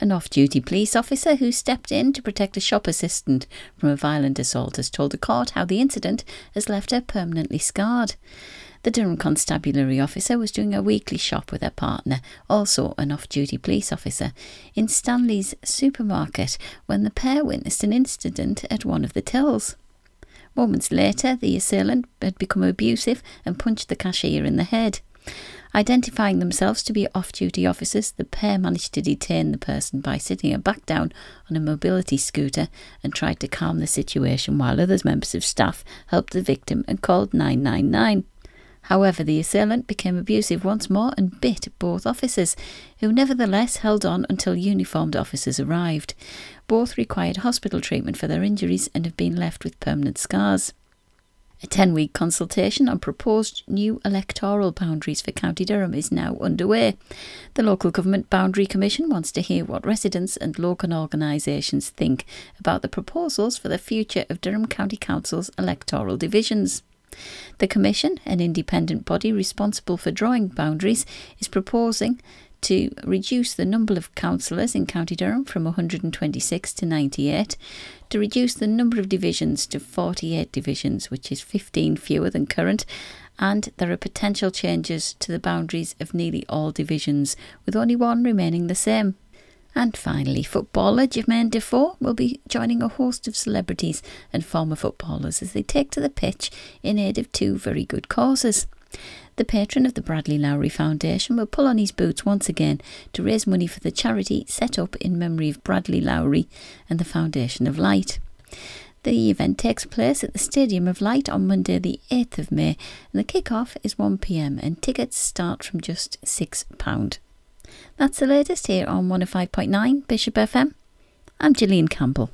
An off duty police officer who stepped in to protect a shop assistant from a violent assault has told the court how the incident has left her permanently scarred. The Durham Constabulary officer was doing a weekly shop with her partner, also an off duty police officer, in Stanley's supermarket when the pair witnessed an incident at one of the tills. Moments later, the assailant had become abusive and punched the cashier in the head. Identifying themselves to be off duty officers, the pair managed to detain the person by sitting her back down on a mobility scooter and tried to calm the situation while other members of staff helped the victim and called 999. However, the assailant became abusive once more and bit both officers, who nevertheless held on until uniformed officers arrived. Both required hospital treatment for their injuries and have been left with permanent scars. A 10 week consultation on proposed new electoral boundaries for County Durham is now underway. The Local Government Boundary Commission wants to hear what residents and local organisations think about the proposals for the future of Durham County Council's electoral divisions. The Commission, an independent body responsible for drawing boundaries, is proposing to reduce the number of councillors in County Durham from 126 to 98, to reduce the number of divisions to 48 divisions, which is 15 fewer than current, and there are potential changes to the boundaries of nearly all divisions, with only one remaining the same. And finally, footballer Jermain Defoe will be joining a host of celebrities and former footballers as they take to the pitch in aid of two very good causes. The patron of the Bradley Lowery Foundation will pull on his boots once again to raise money for the charity set up in memory of Bradley Lowery and the Foundation of Light. The event takes place at the Stadium of Light on Monday, the 8th of May, and the kick-off is 1pm and tickets start from just £6. That's the latest here on 105.9 Bishop FM. I'm Gillian Campbell.